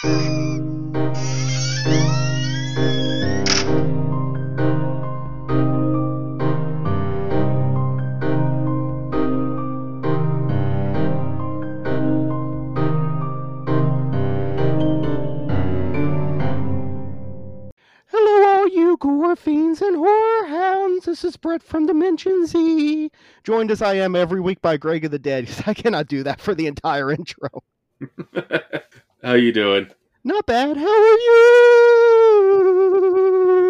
Hello, all you gore fiends and horror hounds. This is Brett from Dimension Z, joined as I am every week by Greg of the Dead. I cannot do that for the entire intro. How you doing? Not bad. How are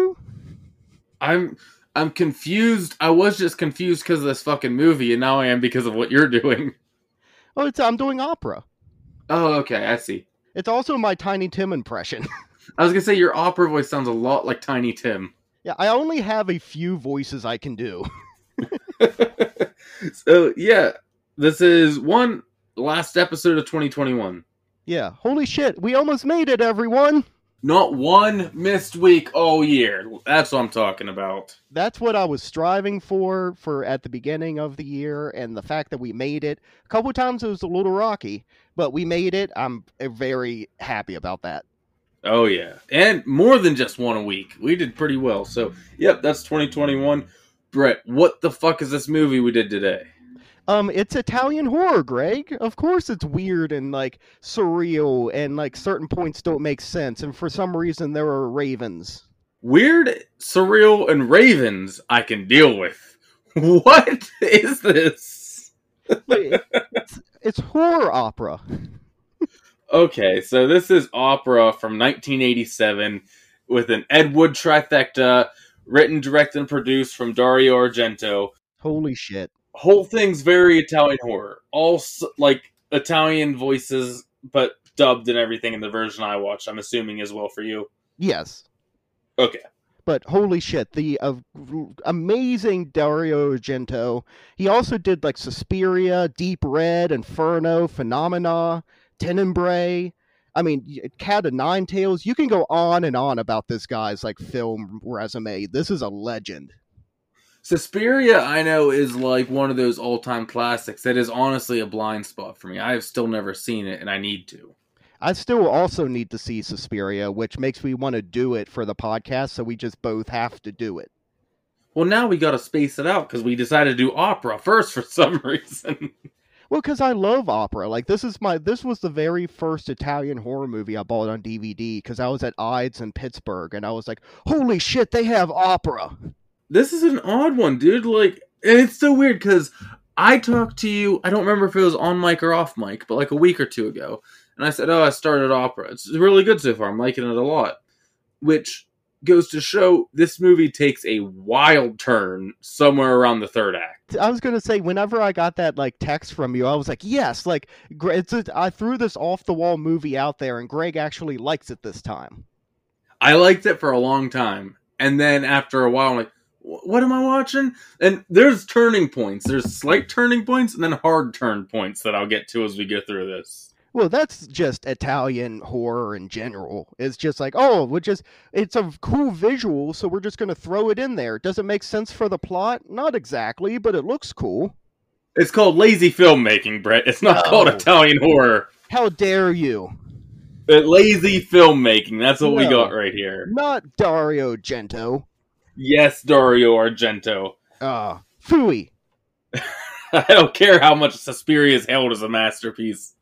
you? I'm I'm confused. I was just confused because of this fucking movie, and now I am because of what you're doing. Oh, it's I'm doing opera. Oh, okay, I see. It's also my Tiny Tim impression. I was gonna say your opera voice sounds a lot like Tiny Tim. yeah, I only have a few voices I can do. so yeah, this is one last episode of 2021. Yeah, holy shit, we almost made it, everyone. Not one missed week all year. That's what I'm talking about. That's what I was striving for for at the beginning of the year, and the fact that we made it. A couple times it was a little rocky, but we made it. I'm very happy about that. Oh yeah, and more than just one a week. We did pretty well. So yep, that's 2021. Brett, what the fuck is this movie we did today? Um, it's Italian horror, Greg. Of course, it's weird and like surreal, and like certain points don't make sense, and for some reason there are ravens. Weird, surreal, and ravens I can deal with. What is this? Wait, it's, it's horror opera. Okay, so this is opera from 1987 with an Ed Wood trifecta, written, directed, and produced from Dario Argento. Holy shit! Whole thing's very Italian horror. All like Italian voices, but dubbed and everything in the version I watched. I'm assuming as well for you. Yes, Okay. but holy shit, the uh, amazing Dario Argento. He also did like Suspiria, Deep Red, Inferno, Phenomena, Tenebrae. I mean, Cat of Nine Tails. You can go on and on about this guy's like film resume. This is a legend. Suspiria, I know, is like one of those all time classics that is honestly a blind spot for me. I have still never seen it, and I need to. I still also need to see Suspiria, which makes me want to do it for the podcast. So we just both have to do it. Well, now we got to space it out because we decided to do opera first for some reason. Well, because I love opera. Like this is my this was the very first Italian horror movie I bought on DVD because I was at Eide's in Pittsburgh and I was like, holy shit, they have opera. This is an odd one, dude. Like, and it's so weird because I talked to you. I don't remember if it was on mic or off mic, but like a week or two ago, and I said, "Oh, I started opera. It's really good so far. I'm liking it a lot," which goes to show this movie takes a wild turn somewhere around the third act. I was gonna say whenever I got that like text from you, I was like, yes, like it's a, I threw this off the wall movie out there, and Greg actually likes it this time. I liked it for a long time, and then after a while, I'm like, "Wh- "What am I watching?" And there's turning points. There's slight turning points, and then hard turn points that I'll get to as we go through this. Well, that's just Italian horror in general. It's just like, oh, which is it's a cool visual, so we're just gonna throw it in there. Does it make sense for the plot? Not exactly, but it looks cool. It's called lazy filmmaking, Brett. It's not No. called Italian horror. How dare you? Uh, lazy filmmaking. That's what we got right here. Not Dario Gento. Yes, Dario Argento. Ah, Fooey. I don't care how much Suspiria is hailed as a masterpiece.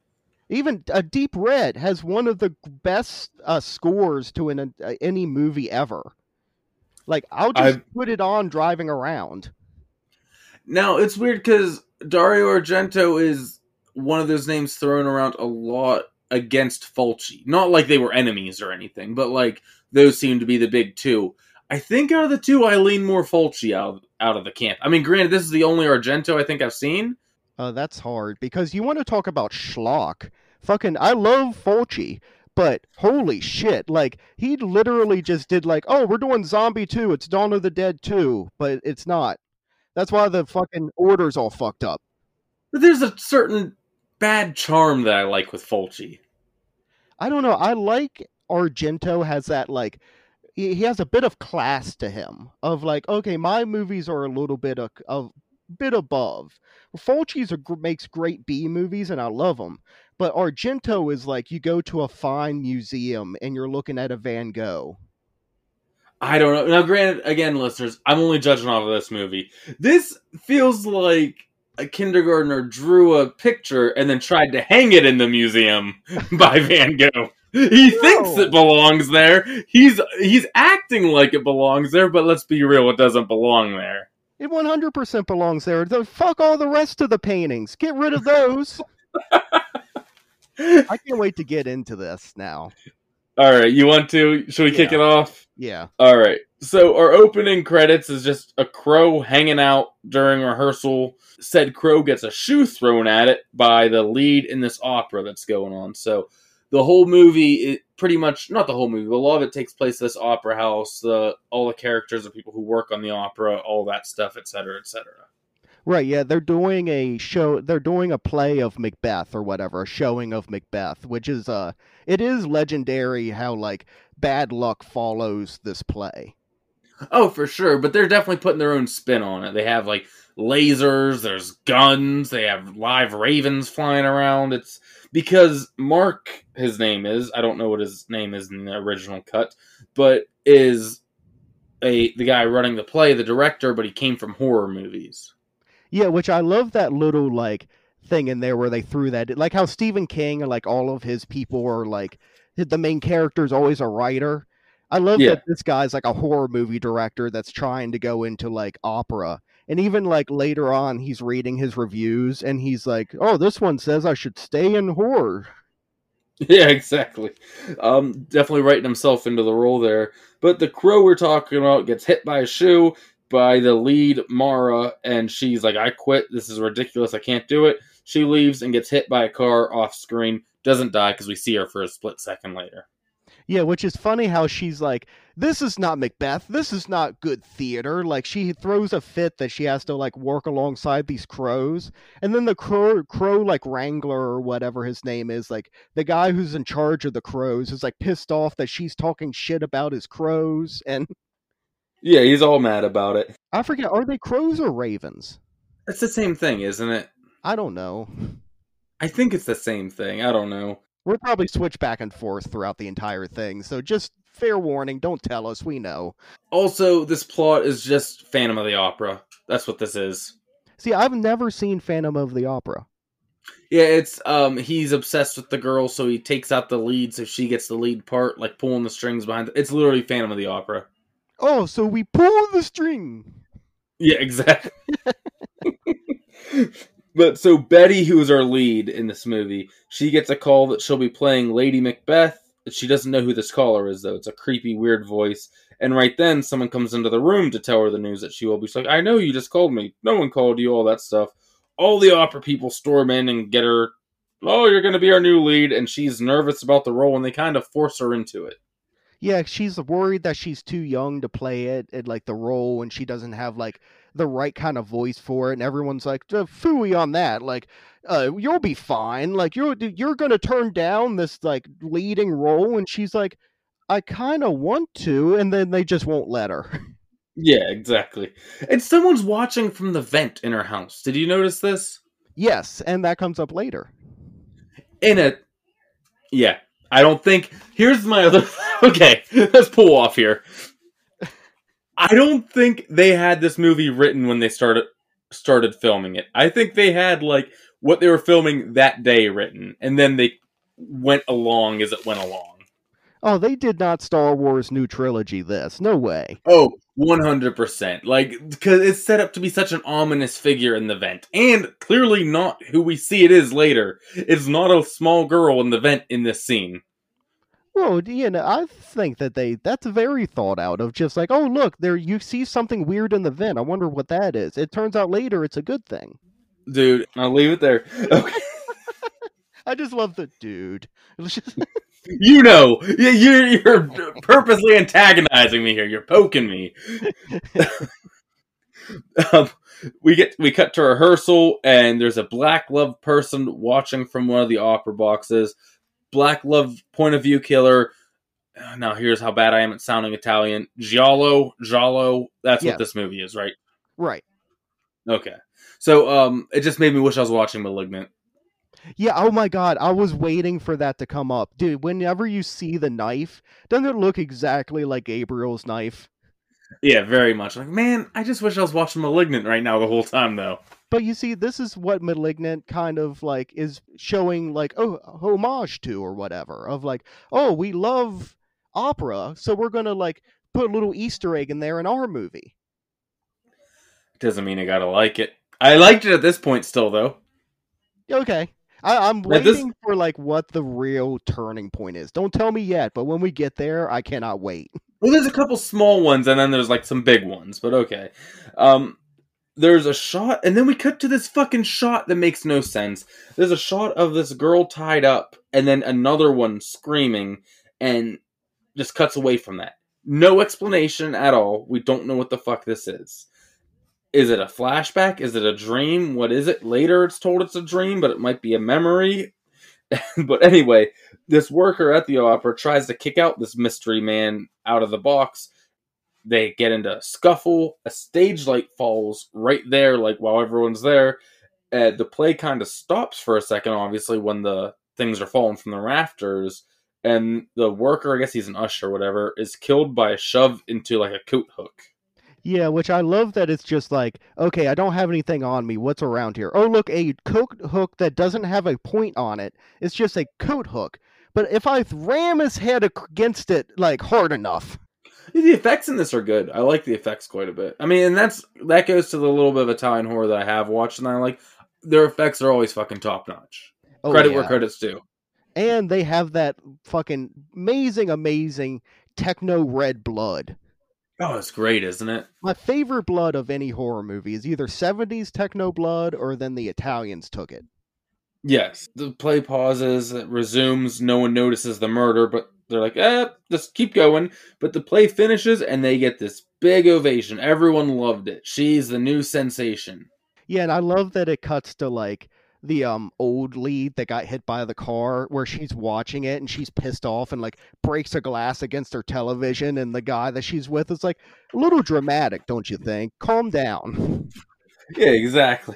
Even a Deep Red has one of the best uh, scores to an uh, any movie ever. Like I'll just I've- put it on driving around. Now it's weird because Dario Argento is one of those names thrown around a lot against Fulci. Not like they were enemies or anything, but like those seem to be the big two. I think out of the two, I lean more Fulci out out of the camp. I mean, granted, this is the only Argento I think I've seen. Uh, that's hard because you want to talk about schlock. Fucking, I love Fulci, but holy shit, like he literally just did like, oh, we're doing Zombie 2, it's Dawn of the Dead 2, but it's not. That's why the fucking order's all fucked up. But there's a certain bad charm that I like with Fulci. I don't know. I like Argento has that like he, he has a bit of class to him of like okay, my movies are a little bit of, of bit above. Fulci's a, makes great B movies and I love them, But Argento is like you go to a fine museum and you're looking at a Van Gogh. I don't know. Now, granted, again, listeners, I'm only judging off of this movie. This feels like a kindergartner drew a picture and then tried to hang it in the museum by Van Gogh. He No. thinks it belongs there. He's he's acting like it belongs there, but let's be real, it doesn't belong there. It 100% belongs there. The, fuck all the rest of the paintings. Get rid of those. I can't wait to get into this now. All right, you want to? Should we kick it off? Yeah. All right. So our opening credits is just a crow hanging out during rehearsal. Said crow gets a shoe thrown at it by the lead in this opera that's going on. So the whole movie, it pretty much not the whole movie, but a lot of it takes place at this opera house. The all the characters are people who work on the opera, all that stuff, etc cetera, et cetera. Right, yeah, they're doing a show they're doing a play of Macbeth or whatever, a showing of Macbeth, which is uh it is legendary how like bad luck follows this play. Oh, for sure, but they're definitely putting their own spin on it. They have like lasers, there's guns, they have live ravens flying around. It's because Mark, his name is, I don't know what his name is in the original cut, but is a the guy running the play, the director, but he came from horror movies. Yeah, which I love that little like thing in there where they threw that like how Stephen King and like all of his people are like the main character is always a writer. I love Yeah. that this guy's like a horror movie director that's trying to go into like opera. And even like later on he's reading his reviews and he's like, "Oh, this one says I should stay in horror." Yeah, exactly. Um, definitely writing himself into the role there. But the crow we're talking about gets hit by a shoe by the lead Mara, and she's like, "I quit. This is ridiculous. I can't do it." She leaves and gets hit by a car off screen. Doesn't die because we see her for a split second later. Yeah, which is funny how she's like, this is not Macbeth. This is not good theater. Like she throws a fit that she has to like work alongside these crows, and then the crow, crow like wrangler or whatever his name is, like the guy who's in charge of the crows, is like pissed off that she's talking shit about his crows, and Yeah, he's all mad about it. I forget, are they crows or ravens? It's the same thing, isn't it? I don't know. I think it's the same thing. I don't know. We'll probably switch back and forth throughout the entire thing, so just fair warning, don't tell us, we know. Also, this plot is just Phantom of the Opera. That's what this is. See, I've never seen Phantom of the Opera. Yeah, it's um he's obsessed with the girl, so he takes out the lead so she gets the lead part, like pulling the strings behind. It's literally Phantom of the Opera. Oh, so we pull the string. Yeah, exactly. but so Betty, who is our lead in this movie, she gets a call that she'll be playing Lady Macbeth. She doesn't know who this caller is though. It's a creepy, weird voice. And right then, someone comes into the room to tell her the news that she will be. She's like, "I know you just called me. No one called you. All that stuff." All the opera people storm in and get her. Oh, you're going to be our new lead, and she's nervous about the role, and they kind of force her into it. Yeah, she's worried that she's too young to play it at like the role, and she doesn't have like the right kind of voice for it. And everyone's like, "Uh, "Fooey on that!" Like, uh, you'll be fine. Like, you're you're gonna turn down this like leading role, and she's like, "I kind of want to," and then they just won't let her. Yeah, exactly. And someone's watching from the vent in her house. Did you notice this? yes, and that comes up later. in a yeah i don't think here's my other okay let's pull off here i don't think they had this movie written when they started started filming it. I think they had like what they were filming that day written and then they went along as it went along. Oh, they did not Star Wars new trilogy this. No way. oh 100% like because it's set up to be such an ominous figure in the vent and clearly not who we see it is later. It's not a small girl in the vent in this scene Well, you know, I think that they that's very thought out of just like, oh look, there you see something weird in the vent. I wonder what that is. It turns out later it's a good thing. dude i'll leave it there okay I just love the dude. You know, you- you're, you're purposely antagonizing me here. You're poking me. um, we get we cut to rehearsal, and there's a black glove person watching from one of the opera boxes. Black love point of view killer. Uh, Now here's how bad I am at sounding Italian. Giallo, Giallo. That's Yes. what this movie is, right? right. Okay. So um, it just made me wish I was watching *Malignant*. Yeah, oh my god, I was waiting for that to come up. Dude, whenever you see the knife, doesn't it look exactly like Gabriel's knife? Yeah, very much. Like, man, I just wish I was watching Malignant right now the whole time, though. But you see, this is what Malignant kind of like is showing like oh homage to or whatever of like, oh, we love opera, so we're gonna like put a little Easter egg in there in our movie. Doesn't mean I gotta like it. I liked it at this point still, though. Okay. I, am waiting this- for like what the real turning point is. Don't tell me yet, but when we get there, I cannot wait. Well, there's a couple small ones, and then there's like some big ones, but okay. Um, there's a shot, and then we cut to this fucking shot that makes no sense. There's a shot of this girl tied up, and then another one screaming, and just cuts away from that. No explanation at all. We don't know what the fuck this is. Is it a flashback? Is it a dream? What is it? Later, it's told it's a dream, but it might be a memory. but anyway, this worker at the opera tries to kick out this mystery man out of the box. They get into a scuffle. A stage light falls right there, like while everyone's there. Uh, the play kind of stops for a second, obviously, when the things are falling from the rafters. And the worker, I guess he's an usher or whatever, is killed by a shove into like a coat hook. Yeah, which I love that it's just like, okay, I don't have anything on me. What's around here? Oh, look, a coat hook that doesn't have a point on it. It's just a coat hook. But if I ram his head against it like hard enough, The effects in this are good. I like the effects quite a bit. I mean, and that's that goes to the little bit of Italian horror that I have watched, and I like their effects are always fucking top notch. oh, Credit yeah. where credit's due. and they have that fucking amazing, amazing techno red blood. Oh, it's great, isn't it? My favorite blood of any horror movie is either 70s techno blood or then the Italians took it. Yes. The play pauses, it resumes, no one notices the murder, but they're like, eh, just keep going. But the play finishes and they get this big ovation. Everyone loved it. She's the new sensation. Yeah, and I love that it cuts to like the um old lead that got hit by the car where she's watching it and she's pissed off and like breaks a glass against her television and the guy that she's with is like a little dramatic, don't you think? Calm down. Yeah, exactly.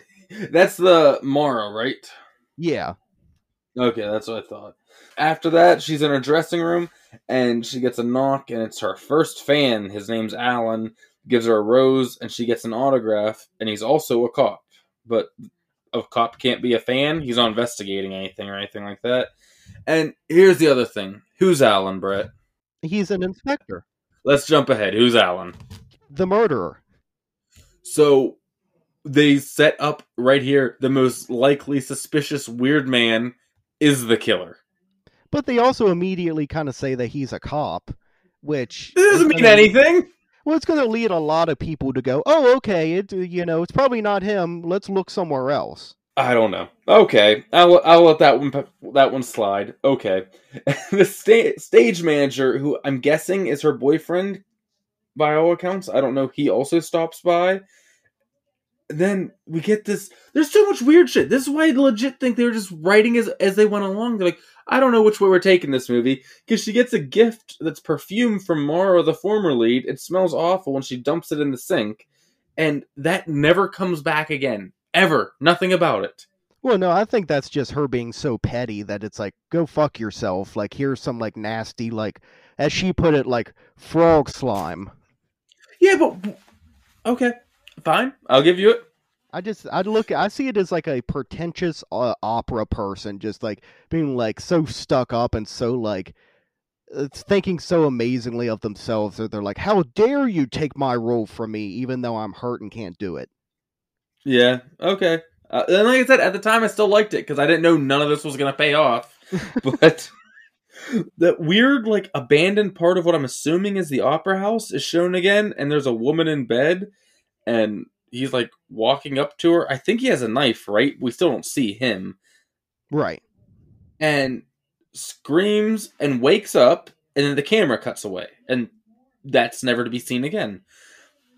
That's the Mara, right? Yeah. Okay, that's what I thought. After that, she's in her dressing room and she gets a knock, and it's her first fan. His name's Alan. Gives her a rose, and she gets an autograph. And he's also a cop, but a cop can't be a fan. He's not investigating anything or anything like that. And here's the other thing: Who's Alan, Brett? He's an inspector. Let's jump ahead. Who's Alan? The murderer. So they set up right here the most likely suspicious weird man is the killer. But they also immediately kind of say that he's a cop, which This doesn't mean anything. Well, it's going to lead a lot of people to go, "Oh, okay, it you know, it's probably not him. Let's look somewhere else." I don't know. Okay, I'll I'll let that one that one slide. Okay, the sta- stage manager, who I'm guessing is her boyfriend, by all accounts. I don't know. He also stops by. Then we get this. There's so much weird shit. This is why I legit think they were just writing as as they went along. They're like, I don't know which way we're taking this movie because she gets a gift that's perfume from Mara, the former lead. It smells awful when she dumps it in the sink, and that never comes back again. Ever. Nothing about it. Well, no, I think that's just her being so petty that it's like, "Go fuck yourself." Like here's some like nasty like as she put it like frog slime. Yeah, but okay, fine. I'll give you it. I just I look I see it as like a pretentious uh, opera person just like being like so stuck up and so like it's thinking so amazingly of themselves that they're like how dare you take my role from me even though I'm hurt and can't do it. Yeah. Okay. Uh, and like I said, at the time, I still liked it because I didn't know none of this was gonna pay off. but that weird, like, abandoned part of what I'm assuming is the opera house is shown again, and there's a woman in bed, and he's like walking up to her. I think he has a knife, right? We still don't see him, Right. and screams and wakes up, and then the camera cuts away, and that's never to be seen again.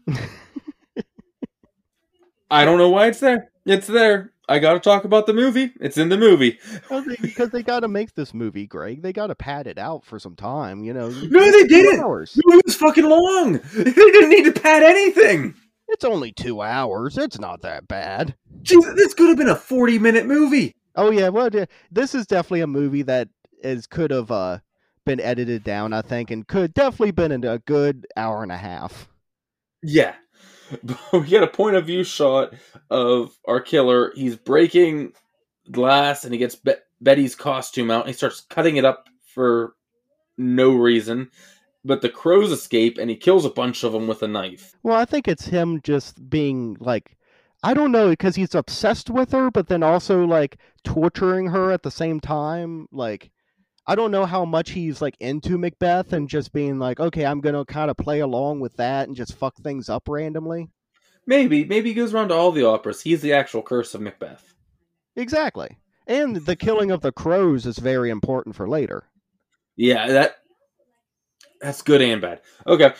I don't know why it's there. It's there. I got to talk about the movie. It's in the movie. Well, they, because they got to make this movie, Greg. They got to pad it out for some time, you know. No, they didn't. hours. The was fucking long. They didn't need to pad anything. It's only two hours. It's not that bad. Jeez, this could have been a 40 minute movie. Oh yeah, well, this is definitely a movie that is could have uh, been edited down, I think, and could definitely been in a good hour and a half. Yeah. we get a point of view shot of our killer. He's breaking glass and he gets Be- Betty's costume out and he starts cutting it up for no reason. But the crows escape and he kills a bunch of them with a knife. Well, I think it's him just being like, I don't know, because he's obsessed with her, but then also like torturing her at the same time. Like, I don't know how much he's like into Macbeth and just being like, okay, I'm gonna kind of play along with that and just fuck things up randomly. Maybe, maybe he goes around to all the operas. He's the actual curse of Macbeth. Exactly. And the killing of the crows is very important for later. Yeah, that that's good and bad. Okay.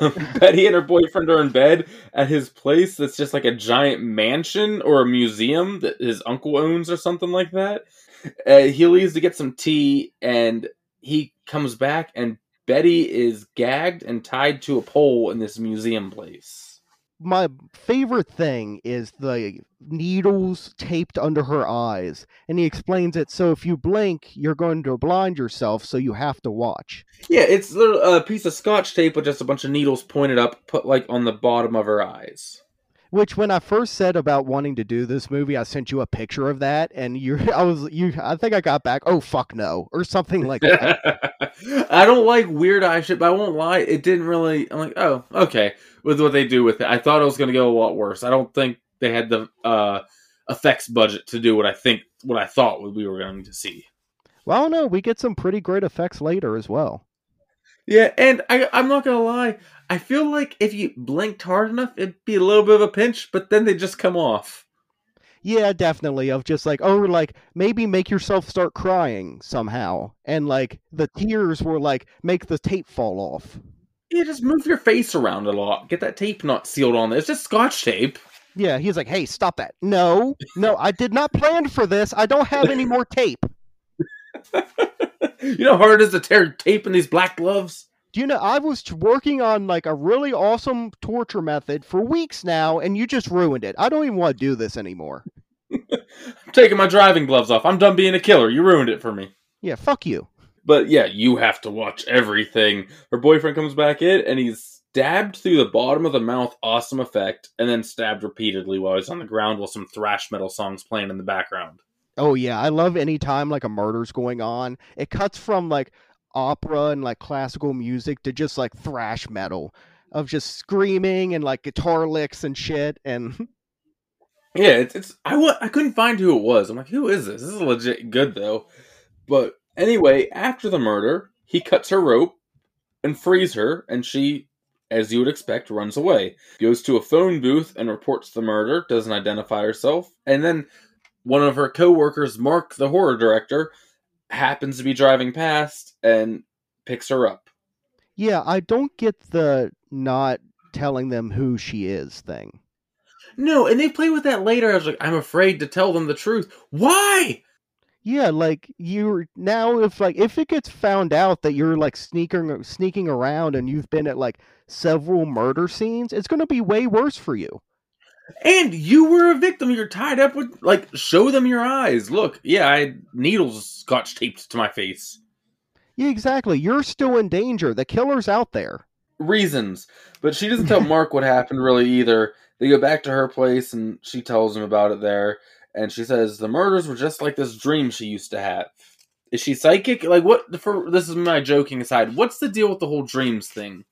Betty and her boyfriend are in bed at his place that's just like a giant mansion or a museum that his uncle owns or something like that. Uh, he leaves to get some tea and he comes back and Betty is gagged and tied to a pole in this museum place. My favorite thing is the needles taped under her eyes. And he explains it so if you blink, you're going to blind yourself, so you have to watch. Yeah, it's a piece of scotch tape with just a bunch of needles pointed up, put like on the bottom of her eyes. Which, when I first said about wanting to do this movie, I sent you a picture of that, and you, I was, you, I think I got back, oh fuck no, or something like that. I don't like weird eye shit, but I won't lie. It didn't really. I'm like, oh, okay. With what they do with it, I thought it was going to go a lot worse. I don't think they had the uh, effects budget to do what I think, what I thought we were going to see. well, I don't know, we get some pretty great effects later as well. Yeah, and I, I'm not gonna lie. I feel like if you blinked hard enough, it'd be a little bit of a pinch, but then they just come off. Yeah, definitely. Of just like, oh, like maybe make yourself start crying somehow, and like the tears were like make the tape fall off. Yeah, just move your face around a lot. Get that tape not sealed on there. It's just scotch tape. Yeah, he's like, hey, stop that. No, no, I did not plan for this. I don't have any more tape. you know how hard it is to tear tape in these black gloves? You know I was working on like a really awesome torture method for weeks now, and you just ruined it. I don't even want to do this anymore. I'm taking my driving gloves off. I'm done being a killer. You ruined it for me. Yeah, fuck you. But yeah, you have to watch everything. Her boyfriend comes back in and he's stabbed through the bottom of the mouth, awesome effect, and then stabbed repeatedly while he's on the ground while some thrash metal songs playing in the background. Oh yeah, I love any time like a murder's going on. It cuts from like opera and like classical music to just like thrash metal of just screaming and like guitar licks and shit and Yeah, it's, it's I I couldn't find who it was. I'm like, who is this? This is legit good though. But anyway, after the murder, he cuts her rope and frees her, and she, as you would expect, runs away. Goes to a phone booth and reports the murder. Doesn't identify herself, and then one of her coworkers, Mark, the horror director, happens to be driving past and picks her up. yeah, I don't get the not telling them who she is thing. No, and they play with that later. I was like, I'm afraid to tell them the truth. Why? Yeah, like you're now if like if it gets found out that you're like sneaking sneaking around and you've been at like several murder scenes, it's going to be way worse for you. And you were a victim. You're tied up with like show them your eyes. Look, yeah, I had needles scotch taped to my face. Yeah, exactly. You're still in danger. The killer's out there. Reasons. But she doesn't tell Mark what happened really either. They go back to her place and she tells him about it there. And she says the murders were just like this dream she used to have. Is she psychic? Like what for this is my joking aside. What's the deal with the whole dreams thing?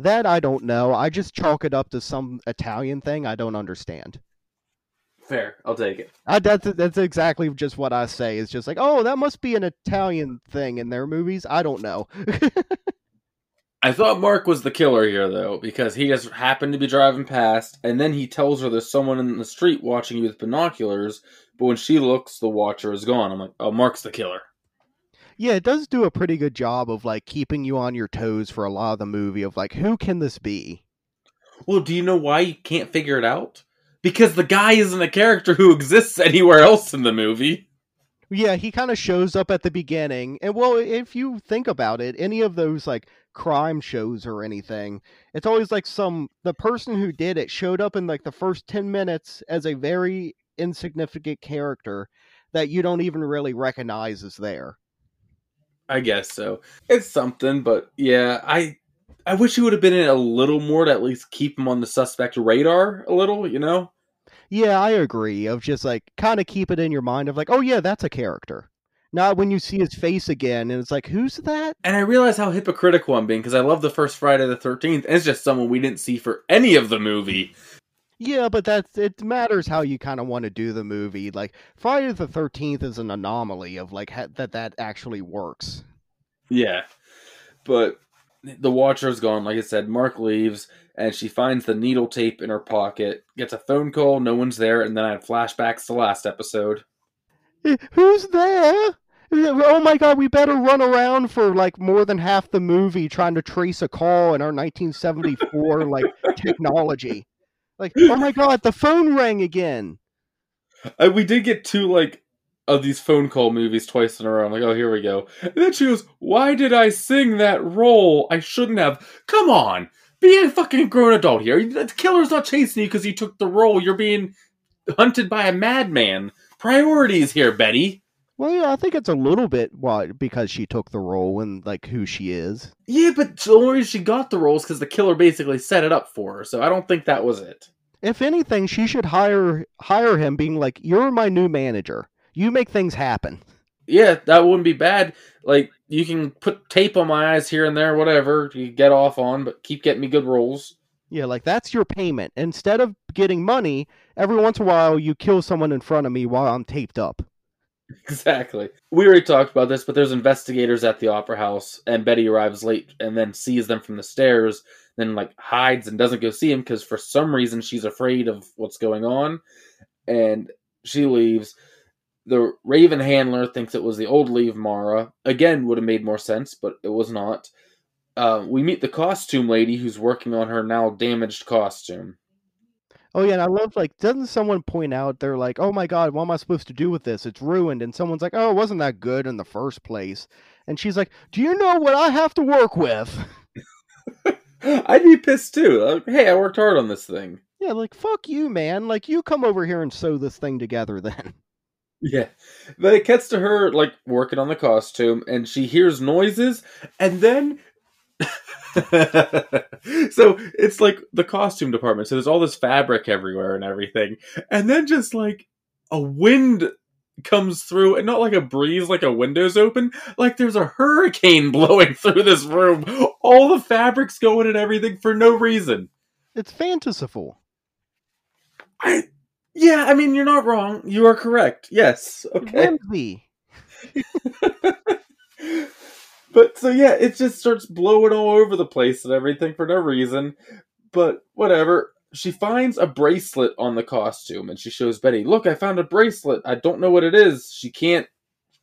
That I don't know. I just chalk it up to some Italian thing I don't understand. Fair. I'll take it. I, that's that's exactly just what I say. It's just like, oh, that must be an Italian thing in their movies. I don't know. I thought Mark was the killer here, though, because he just happened to be driving past, and then he tells her there's someone in the street watching you with binoculars, but when she looks, the watcher is gone. I'm like, oh, Mark's the killer. Yeah, it does do a pretty good job of like keeping you on your toes for a lot of the movie. Of like, who can this be? Well, do you know why you can't figure it out? Because the guy isn't a character who exists anywhere else in the movie. Yeah, he kind of shows up at the beginning. And well, if you think about it, any of those like crime shows or anything, it's always like some the person who did it showed up in like the first 10 minutes as a very insignificant character. that you don't even really recognize is there. I guess so. It's something, but yeah, I I wish he would have been in it a little more to at least keep him on the suspect radar a little, you know? Yeah, I agree. Of just like kind of keep it in your mind of like, oh yeah, that's a character. Not when you see his face again and it's like, who's that? And I realize how hypocritical I'm being because I love the first Friday the 13th, and it's just someone we didn't see for any of the movie. Yeah, but that's it matters how you kind of want to do the movie. Like Friday the 13th is an anomaly of like ha- that that actually works. Yeah. But the watcher's gone, like I said. Mark leaves, and she finds the needle tape in her pocket, gets a phone call, no one's there, and then I had flashbacks to last episode. Eh, Who's there? Oh my god, we better run around for like more than half the movie trying to trace a call in our 1974 like technology. Like, oh my god, the phone rang again. Uh, we did get two, like, of these phone call movies twice in a row. I'm like, oh, here we go. And then she goes, Why did I sing that role? I shouldn't have. Come on. Be a fucking grown adult here. The killer's not chasing you because you took the role. You're being hunted by a madman. Priorities here, Betty. Well, yeah, I think it's a little bit why because she took the role and like who she is. Yeah, but the only reason she got the roles because the killer basically set it up for her. So I don't think that was it. If anything, she should hire hire him, being like, "You're my new manager. You make things happen." Yeah, that wouldn't be bad. Like you can put tape on my eyes here and there, whatever you get off on, but keep getting me good roles. Yeah, like that's your payment. Instead of getting money, every once in a while you kill someone in front of me while I'm taped up. Exactly. We already talked about this, but there's investigators at the opera house, and Betty arrives late and then sees them from the stairs, then like hides and doesn't go see him because for some reason she's afraid of what's going on, and she leaves. The Raven handler thinks it was the old Leave Mara. Again, would have made more sense, but it was not. Uh, we meet the costume lady who's working on her now damaged costume. Oh yeah, and I love like doesn't someone point out they're like, "Oh my god, what am I supposed to do with this? It's ruined." And someone's like, "Oh, it wasn't that good in the first place." And she's like, "Do you know what I have to work with?" I'd be pissed too. Like, hey, I worked hard on this thing. Yeah, like fuck you, man. Like you come over here and sew this thing together then. Yeah. But it cuts to her like working on the costume and she hears noises and then so it's like the costume department. So there's all this fabric everywhere and everything. And then just like a wind comes through and not like a breeze like a window's open like there's a hurricane blowing through this room all the fabrics going and everything for no reason It's fantastical. i yeah i mean you're not wrong you are correct yes okay. but so yeah, it just starts blowing all over the place and everything for no reason. But whatever. She finds a bracelet on the costume and she shows Betty, Look, I found a bracelet. I don't know what it is. She can't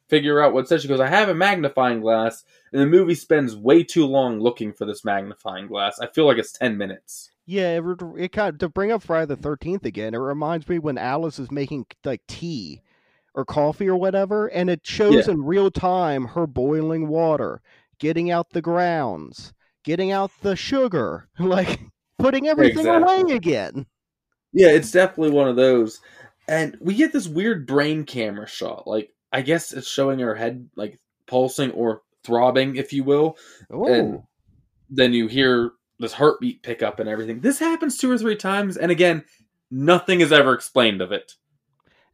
figure out what it says. She goes, I have a magnifying glass. And the movie spends way too long looking for this magnifying glass. I feel like it's 10 minutes. Yeah, it, it kind of, to bring up Friday the Thirteenth again. It reminds me when Alice is making like tea or coffee or whatever, and it shows Yeah. in real time her boiling water, getting out the grounds, getting out the sugar, like putting everything Exactly. away again. Yeah, it's definitely one of those. And we get this weird brain camera shot. Like, I guess it's showing her head, like, pulsing or throbbing, if you will. Oh, and then you hear this heartbeat pick up and everything. This happens two or three times, and again, nothing is ever explained of it.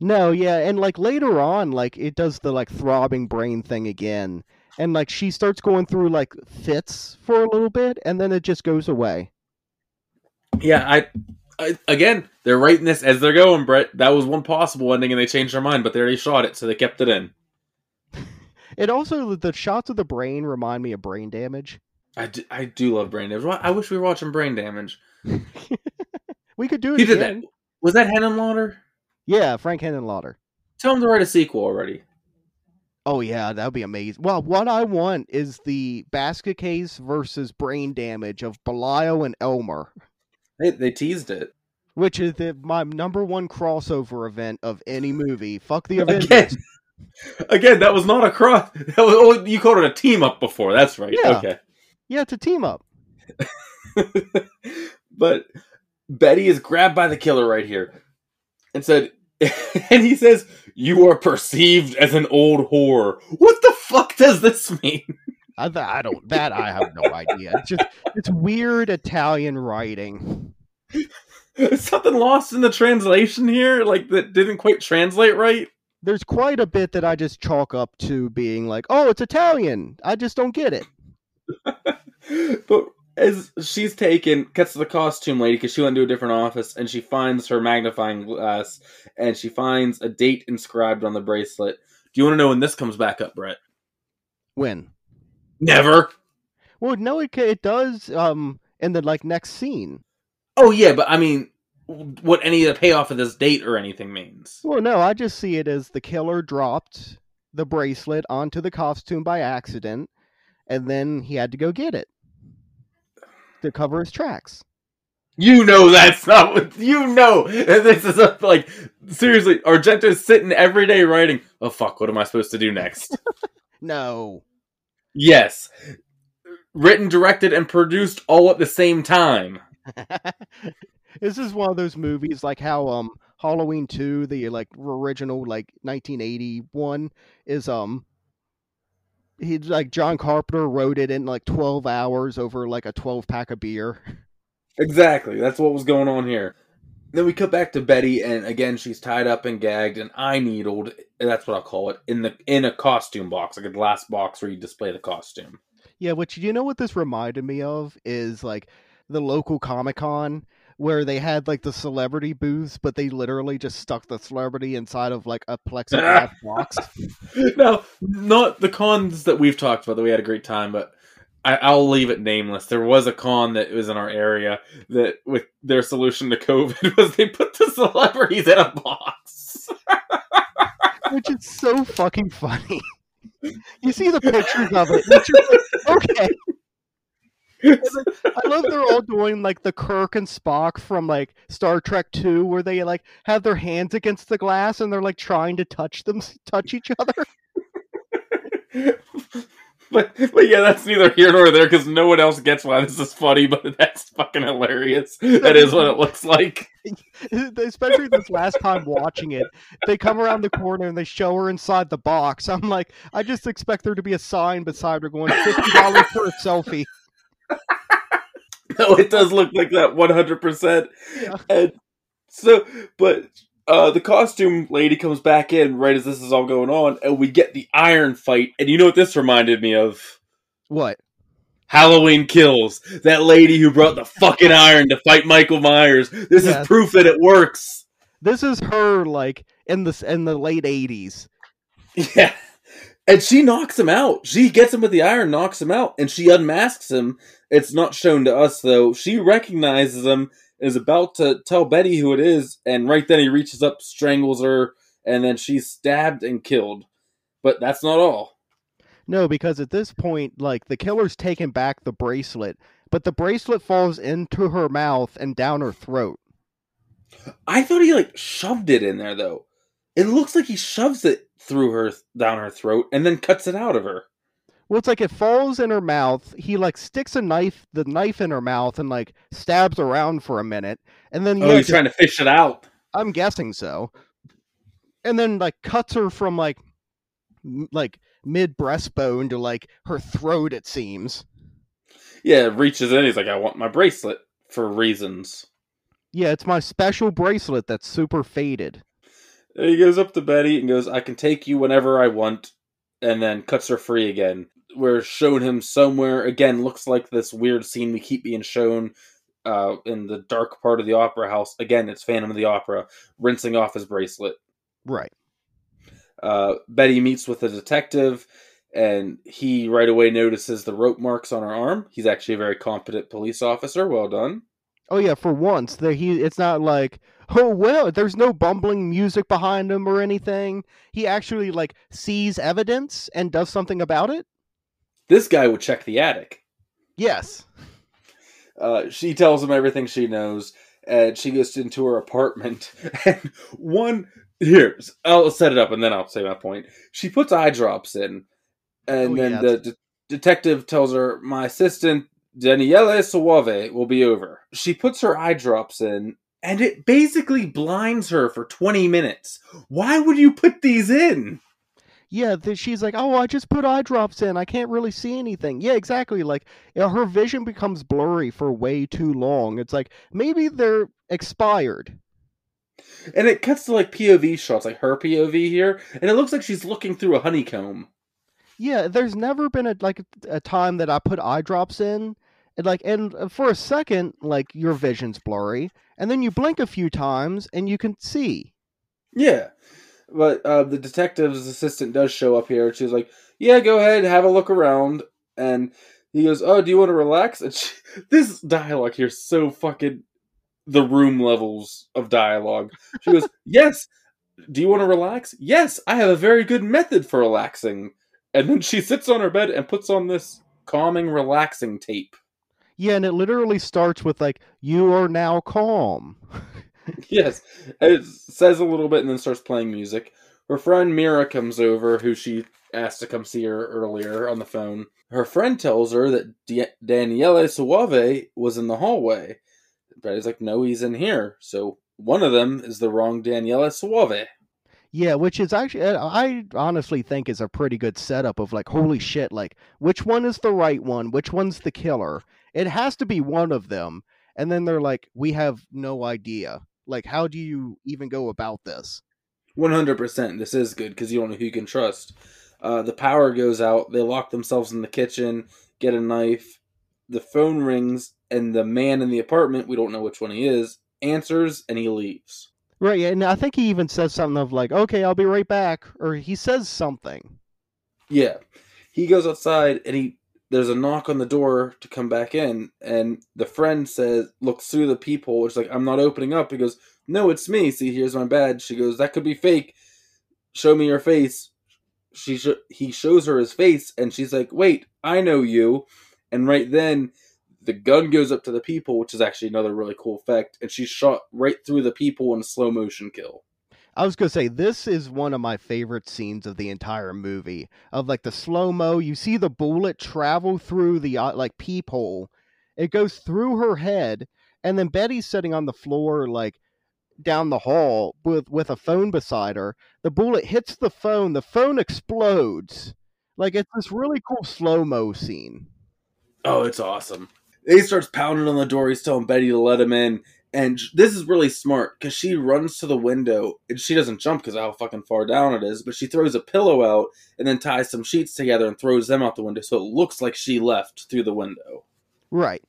No, yeah, and like later on, like it does the like throbbing brain thing again, and like she starts going through like fits for a little bit, and then it just goes away. Yeah, I, I again, they're writing this as they're going, Brett. That was one possible ending, and they changed their mind, but they already shot it, so they kept it in. It also the shots of the brain remind me of brain damage. I do, I do love brain damage. I wish we were watching brain damage. We could do it He did that. again. Was that Henenlotter? Yeah, Frank Henenlotter. Tell him to write a sequel already. Oh yeah, that would be amazing. Well, what I want is the basket case versus brain damage of Belial and Elmer, They, they teased it. which is the, my number one crossover event of any movie. Fuck the Again, Avengers. again, that was not a cross. That was, oh, you called it a team up before. That's right. Yeah. Okay. Yeah, it's a team up. but Betty is grabbed by the killer right here and said, and he says, "You are perceived as an old whore." What the fuck does this mean? I, I don't. That I have no idea. It's just it's weird Italian writing. Is something lost in the translation here? Like that didn't quite translate right? There's quite a bit that I just chalk up to being like, "Oh, it's Italian." I just don't get it. but as she's taken, gets to the costume lady because she went to a different office, and she finds her magnifying glass, and she finds a date inscribed on the bracelet. Do you want to know when this comes back up, Brett? When? Never. Well, no, it it does. Um, in the like next scene. Oh yeah, but I mean, what any of the payoff of this date or anything means? Well, no, I just see it as the killer dropped the bracelet onto the costume by accident, and then he had to go get it to cover his tracks. You know that's not what you know. This is a, like seriously. Argento's sitting every day writing. Oh fuck! What am I supposed to do next? no. Yes, written, directed, and produced all at the same time. this is one of those movies like how um Halloween 2, the like original like 1981 is um he like John Carpenter wrote it in like 12 hours over like a 12 pack of beer. Exactly. That's what was going on here. Then we cut back to Betty, and again she's tied up and gagged and eye needled. That's what I'll call it in the in a costume box, like a glass box where you display the costume. Yeah, which you know what this reminded me of is like the local Comic Con where they had like the celebrity booths, but they literally just stuck the celebrity inside of like a plexiglass box. No, not the cons that we've talked about that we had a great time, but I, will leave it nameless. There was a con that was in our area that with their solution to COVID was they put the celebrities in a box. Which is so fucking funny. You see the pictures of it. Like, okay. I love they're all doing like the Kirk and Spock from like Star Trek 2 where they like have their hands against the glass and they're like trying to touch them touch each other. but but yeah, that's neither here nor there because no one else gets why this is funny, but that's fucking hilarious. That is what it looks like. Especially this last time watching it, they come around the corner and they show her inside the box. I'm like, I just expect there to be a sign beside her going fifty dollars for a selfie. no, it does look like that one hundred percent. And so, but uh, the costume lady comes back in right as this is all going on, and we get the iron fight. And you know what this reminded me of? What? Halloween Kills. That lady who brought the fucking iron to fight Michael Myers. This is proof that it works. This is her like in the in the late eighties. Yeah. And she knocks him out. She gets him with the iron, knocks him out, and she unmasks him. It's not shown to us though. She recognizes him is about to tell Betty who it is, and right then he reaches up, strangles her, and then she's stabbed and killed. But that's not all. No, because at this point, like the killer's taken back the bracelet, but the bracelet falls into her mouth and down her throat. I thought he like shoved it in there though. It looks like he shoves it through her down her throat and then cuts it out of her. Well, it's like it falls in her mouth. He like sticks a knife, the knife in her mouth, and like stabs around for a minute, and then oh, he's trying to fish it out. I'm guessing so. And then like cuts her from like m- like mid breastbone to like her throat. It seems. Yeah, reaches in. He's like, I want my bracelet for reasons. Yeah, it's my special bracelet that's super faded. And he goes up to Betty and goes, I can take you whenever I want, and then cuts her free again. We're shown him somewhere again looks like this weird scene we keep being shown uh, in the dark part of the opera house. Again it's phantom of the opera rinsing off his bracelet. Right. Uh, betty meets with a detective and he right away notices the rope marks on her arm. He's actually a very competent police officer. Well done. Oh yeah for once that he it's not like oh well there's no bumbling music behind him or anything he actually like sees evidence and does something about it this guy would check the attic. Yes. Uh, she tells him everything she knows, and she goes into her apartment. And one here, I'll set it up, and then I'll say my point. She puts eye drops in, and oh, then yeah. the de- detective tells her, "My assistant Daniele Suave will be over." She puts her eye drops in, and it basically blinds her for 20 minutes. Why would you put these in? Yeah, th- she's like, "Oh, I just put eye drops in. I can't really see anything." Yeah, exactly. Like, you know, her vision becomes blurry for way too long. It's like maybe they're expired. And it cuts to like POV shots, like her POV here, and it looks like she's looking through a honeycomb. Yeah, there's never been a like a time that I put eye drops in, and like, and uh, for a second, like your vision's blurry, and then you blink a few times and you can see. Yeah. But uh, the detective's assistant does show up here. She's like, "Yeah, go ahead, have a look around." And he goes, "Oh, do you want to relax?" And she, this dialogue here is so fucking the room levels of dialogue. She goes, "Yes, do you want to relax?" "Yes, I have a very good method for relaxing." And then she sits on her bed and puts on this calming, relaxing tape. Yeah, and it literally starts with like, "You are now calm." yes, it says a little bit and then starts playing music. Her friend Mira comes over, who she asked to come see her earlier on the phone. Her friend tells her that D- Daniele Soave was in the hallway. Betty's like, no, he's in here. So one of them is the wrong Daniele Soave. Yeah, which is actually, I honestly think is a pretty good setup of like, holy shit, like, which one is the right one? Which one's the killer? It has to be one of them. And then they're like, we have no idea. Like, how do you even go about this? 100%. This is good because you don't know who you can trust. Uh, the power goes out. They lock themselves in the kitchen, get a knife. The phone rings, and the man in the apartment, we don't know which one he is, answers and he leaves. Right, yeah, and I think he even says something of like, okay, I'll be right back. Or he says something. Yeah. He goes outside and he there's a knock on the door to come back in, and the friend says, looks through the peephole. It's like, I'm not opening up. He goes, No, it's me. See, here's my badge. She goes, That could be fake. Show me your face. She sh- he shows her his face, and she's like, Wait, I know you. And right then, the gun goes up to the people, which is actually another really cool effect, and she's shot right through the people in a slow motion kill. I was gonna say this is one of my favorite scenes of the entire movie. Of like the slow mo, you see the bullet travel through the uh, like peephole. It goes through her head, and then Betty's sitting on the floor like down the hall with with a phone beside her. The bullet hits the phone. The phone explodes. Like it's this really cool slow mo scene. Oh, it's awesome. He starts pounding on the door. He's telling Betty to let him in, and this is really smart because she runs to the window and she doesn't jump because of how fucking far down it is, but she throws a pillow out and then ties some sheets together and throws them out the window so it looks like she left through the window. Right.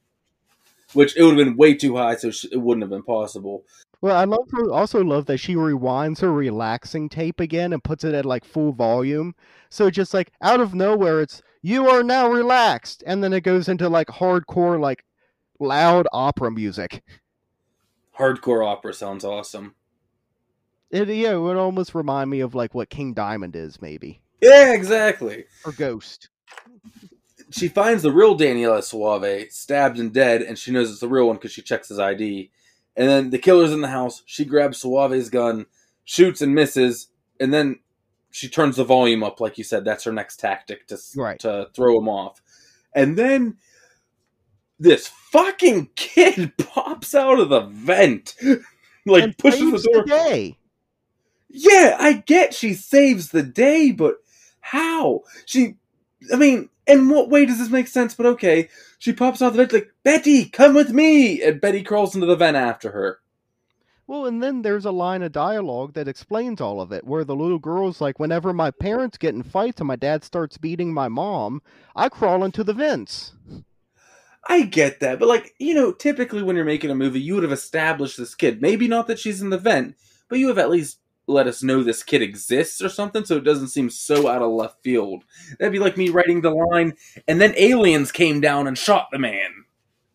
Which it would have been way too high, so it wouldn't have been possible. Well, I love also love that she rewinds her relaxing tape again and puts it at like full volume. So just like out of nowhere, it's you are now relaxed, and then it goes into like hardcore, like loud opera music hardcore opera sounds awesome. It yeah, it would almost remind me of like what King Diamond is, maybe. Yeah, exactly. Or Ghost. She finds the real Daniele Soave stabbed and dead, and she knows it's the real one because she checks his ID. And then the killer's in the house. She grabs Soave's gun, shoots and misses, and then she turns the volume up, like you said. That's her next tactic to right. to throw him off. And then this fucking kid pops out of the vent, like and pushes the door. The day. Yeah, I get she saves the day, but how? She, I mean, in what way does this make sense? But okay, she pops out of the vent like Betty, come with me, and Betty crawls into the vent after her. Well, and then there's a line of dialogue that explains all of it, where the little girl's like, "Whenever my parents get in fights and my dad starts beating my mom, I crawl into the vents." I get that, but like, you know, typically when you're making a movie, you would have established this kid. Maybe not that she's in the vent, but you have at least let us know this kid exists or something so it doesn't seem so out of left field. That'd be like me writing the line, and then aliens came down and shot the man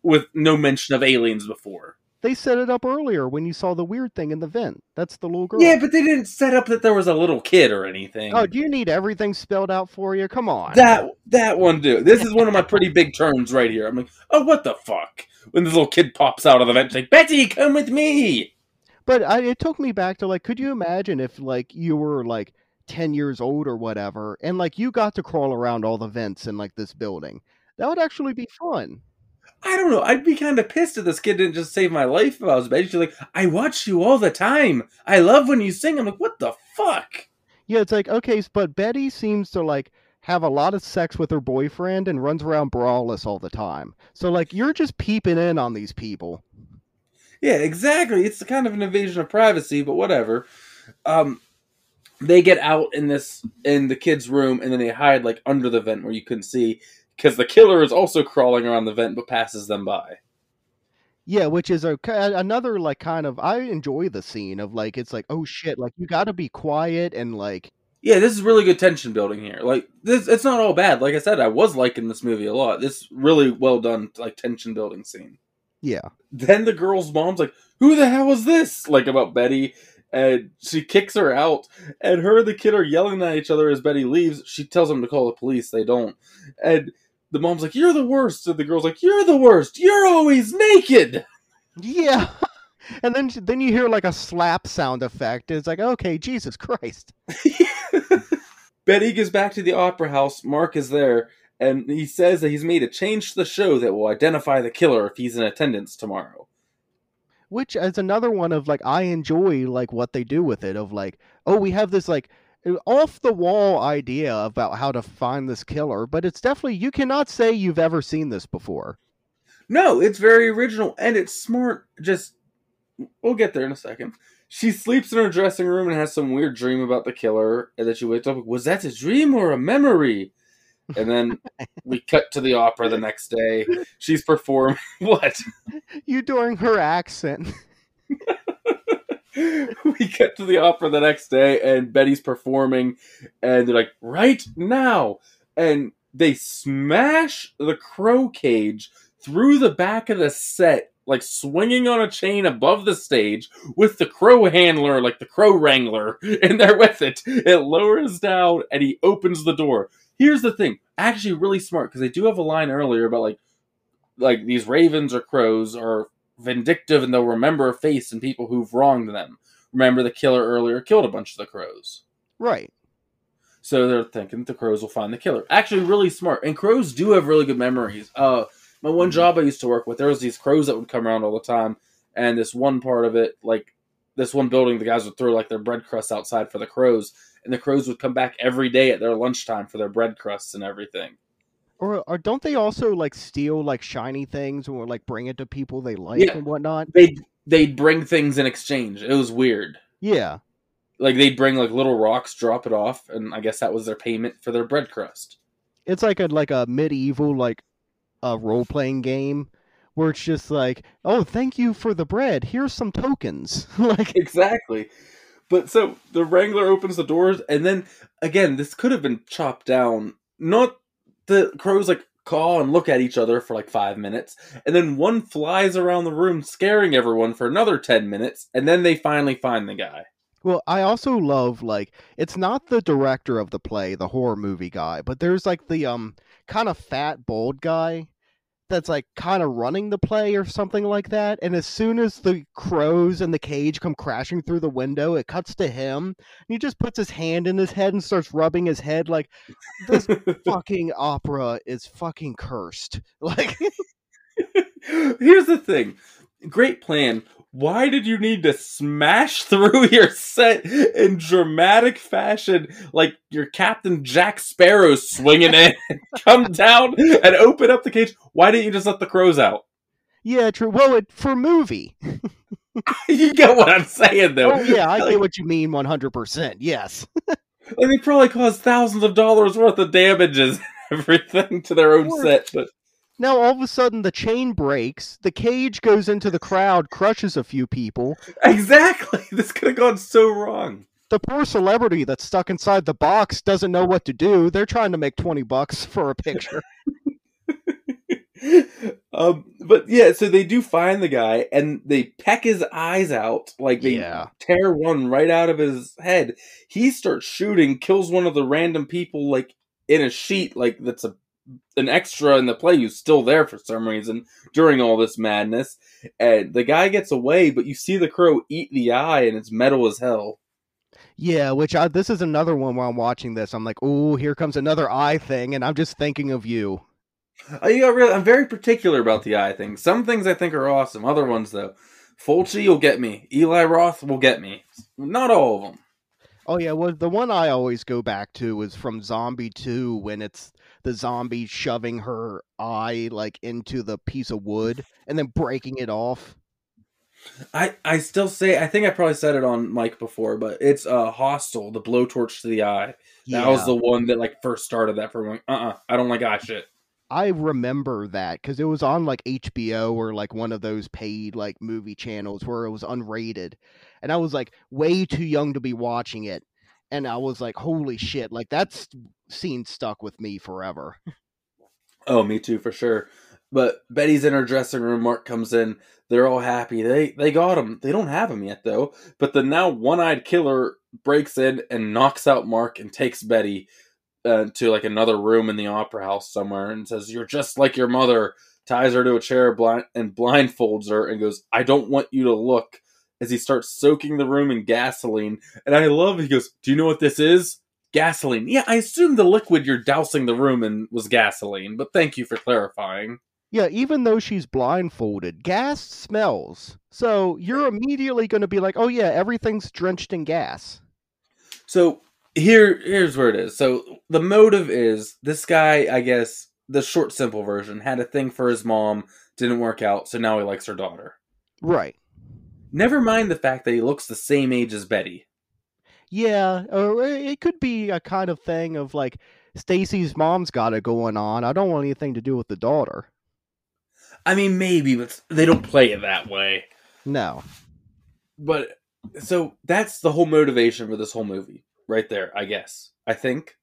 with no mention of aliens before. They set it up earlier when you saw the weird thing in the vent. That's the little girl. Yeah, but they didn't set up that there was a little kid or anything. Oh, do you need everything spelled out for you? Come on. That that one do. This is one of my pretty big turns right here. I'm like, oh, what the fuck? When this little kid pops out of the vent, like, Betty, come with me. But I, it took me back to like, could you imagine if like you were like ten years old or whatever, and like you got to crawl around all the vents in like this building? That would actually be fun. I don't know. I'd be kind of pissed if this kid didn't just save my life if I was bad. She's like, I watch you all the time. I love when you sing. I'm like, what the fuck? Yeah, it's like okay, but Betty seems to like have a lot of sex with her boyfriend and runs around braless all the time. So like you're just peeping in on these people. Yeah, exactly. It's kind of an invasion of privacy, but whatever. Um, they get out in this in the kid's room and then they hide like under the vent where you couldn't see because the killer is also crawling around the vent but passes them by. Yeah, which is a another like kind of I enjoy the scene of like it's like oh shit like you got to be quiet and like yeah, this is really good tension building here. Like this, it's not all bad. Like I said, I was liking this movie a lot. This really well done, like tension building scene. Yeah. Then the girl's mom's like, "Who the hell is this?" Like about Betty, and she kicks her out. And her and the kid are yelling at each other as Betty leaves. She tells them to call the police. They don't. And the mom's like, "You're the worst," and the girl's like, "You're the worst. You're always naked." Yeah. And then then you hear like a slap sound effect. It's like, okay, Jesus Christ. Betty gets back to the opera house. Mark is there, and he says that he's made a change to the show that will identify the killer if he's in attendance tomorrow. Which is another one of like I enjoy like what they do with it of like, oh, we have this like Uh, off the wall idea about how to find this killer, but it's definitely you cannot say you've ever seen this before. No, it's very original and it's smart. Just we'll get there in a second. She sleeps in her dressing room and has some weird dream about the killer, and then she wakes up. Was that a dream or a memory? And then we cut to the opera the next day. She's performing what? You doing her accent. we get to the opera the next day and Betty's performing and they're like, right now. And they smash the crow cage through the back of the set, like swinging on a chain above the stage with the crow handler, like the crow wrangler, in there with it. It lowers down and he opens the door. Here's the thing, actually really smart because they do have a line earlier about like like these ravens or crows are vindictive and they'll remember a face and people who've wronged them. Remember the killer earlier killed a bunch of the crows. Right. So they're thinking the crows will find the killer. Actually, really smart. And crows do have really good memories. Uh, my one job I used to work with, there was these crows that would come around all the time. And this one part of it, like this one building, the guys would throw like their bread crusts outside for the crows. And the crows would come back every day at their lunchtime for their bread crusts and everything. Or, or don't they also like steal like shiny things or like bring it to people they like Yeah. and whatnot? They they'd bring things in exchange. It was weird. Yeah. Like they'd bring like little rocks, drop it off, and I guess that was their payment for their bread crust. It's like a like a medieval like a role playing game where it's just like, oh, thank you for the bread. Here's some tokens. like Exactly. But so the Wrangler opens the doors, and then again, this could have been chopped down. Not the crows like call and look at each other for like five minutes, and then one flies around the room, scaring everyone for another ten minutes, and then they finally find the guy. Well, I also love like it's not the director of the play, the horror movie guy, but there's like the um kind of fat bald guy that's like kind of running the play or something like that. And as soon as the crows and the cage come crashing through the window, it cuts to him. And he just puts his hand in his head and starts rubbing his head like this fucking opera is fucking cursed. Like Here's the thing. Great plan. Why did you need to smash through your set in dramatic fashion, like your Captain Jack Sparrow swinging in, come down and open up the cage? Why didn't you just let the crows out? yeah, true. Well, it, for movie. you get what I'm saying, though. Oh yeah, I Like, get what you mean 100%. Yes. like, they probably caused thousands of dollars worth of damages, everything to their own set, but Now all of a sudden the chain breaks, the cage goes into the crowd, crushes a few people. exactly, this could have gone so wrong. The poor celebrity that's stuck inside the box doesn't know what to do. They're trying to make 20 bucks for a picture. um, but yeah, so they do find the guy and they peck his eyes out, like they Yeah. tear one right out of his head. He starts shooting, kills one of the random people, like in a sheet, like that's a an extra in the play who's still there for some reason during all this madness. And the guy gets away, but you see the crow eat the eye, and it's metal as hell. Yeah, which I, this is another one while I'm watching this. I'm like, "Oh, here comes another eye thing," and I'm just thinking of you. Oh, you got real. I'm very particular about the eye thing. Some things I think are awesome. Other ones though, Fulci will get me. Eli Roth will get me. Not all of them. Oh yeah, well the one I always go back to is from Zombie 2 when it's the zombie shoving her eye like into the piece of wood and then breaking it off. I I still say I think I probably said it on mic before, but it's uh Hostel, the blowtorch to the eye. That was the one that like first started that for me. Uh uh I don't like eye shit. I remember that because it was on like HBO or like one of those paid like movie channels where it was unrated, and I was like way too young to be watching it, and I was like, holy shit, like that's scene stuck with me forever. Oh, me too for sure. But Betty's in her dressing room. Mark comes in. They're all happy. They they got him. They don't have him yet though. But the now one-eyed killer breaks in and knocks out Mark and takes Betty uh, to like another room in the opera house somewhere and says, "You're just like your mother." Ties her to a chair blind and blindfolds her and goes, "I don't want you to look." As he starts soaking the room in gasoline, and I love. He goes, "Do you know what this is?" Gasoline. Yeah, I assume the liquid you're dousing the room in was gasoline, but thank you for clarifying. Yeah, even though she's blindfolded, gas smells. So you're immediately going to be like, "Oh yeah, everything's drenched in gas." So here here's where it is. So the motive is this guy, I guess, the short simple version, had a thing for his mom, didn't work out, so now he likes her daughter. Right. Never mind the fact that he looks the same age as Betty. Yeah, or it could be a kind of thing of like Stacy's mom's got it going on. I don't want anything to do with the daughter. I mean, maybe, but they don't play it that way. No. But so that's the whole motivation for this whole movie, right there. I guess. I think.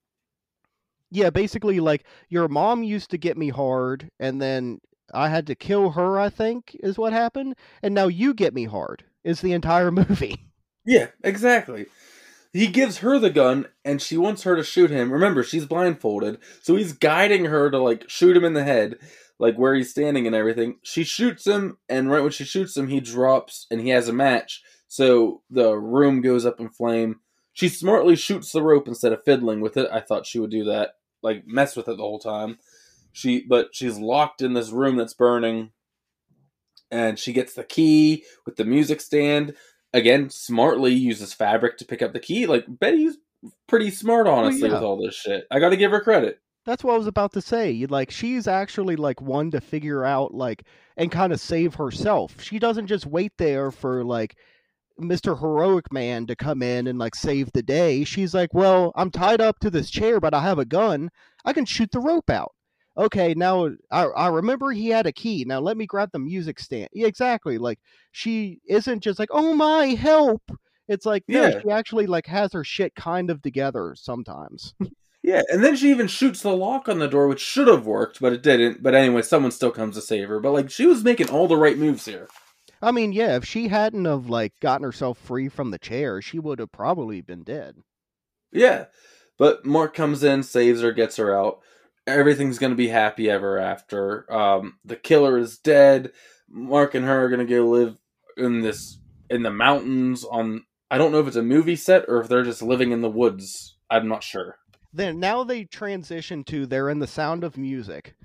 Yeah, basically, like your mom used to get me hard, and then I had to kill her. I think is what happened, and now you get me hard. Is the entire movie. Yeah, exactly. He gives her the gun and she wants her to shoot him. Remember, she's blindfolded, so he's guiding her to like shoot him in the head, like where he's standing and everything. She shoots him, and right when she shoots him, he drops and he has a match. So the room goes up in flame. She smartly shoots the rope instead of fiddling with it. I thought she would do that, like mess with it the whole time. She, but she's locked in this room that's burning, and she gets the key with the music stand again smartly uses fabric to pick up the key. Like Betty's pretty smart, honestly, well, yeah. with all this shit. I got to give her credit. That's what I was about to say. Like she's actually like one to figure out like and kind of save herself. She doesn't just wait there for like Mr. Heroic Man to come in and like save the day. She's like, "Well, I'm tied up to this chair, but I have a gun. I can shoot the rope out." Okay, now I, I remember he had a key. Now let me grab the music stand. Yeah, exactly. Like she isn't just like, oh my, help. It's like, yeah, no, she actually like has her shit kind of together sometimes. yeah, and then she even shoots the lock on the door, which should have worked, but it didn't. But anyway, someone still comes to save her. But like she was making all the right moves here. I mean, yeah, if she hadn't have like gotten herself free from the chair, she would have probably been dead. Yeah. But Mark comes in, saves her, gets her out everything's gonna be happy ever after. Um, the killer is dead. Mark and her are gonna go live in this in the mountains on. I don't know if it's a movie set or if they're just living in the woods. I'm not sure. Then now they transition to they're in the sound of music.